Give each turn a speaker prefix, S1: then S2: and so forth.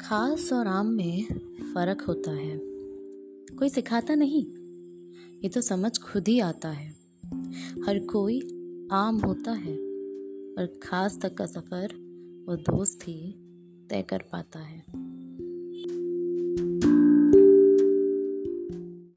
S1: खास और आम में फ़र्क होता है। कोई सिखाता नहीं। ये तो समझ खुद ही आता है। हर कोई आम होता है पर खास तक का सफ़र वो दोस्त ही तय कर पाता है।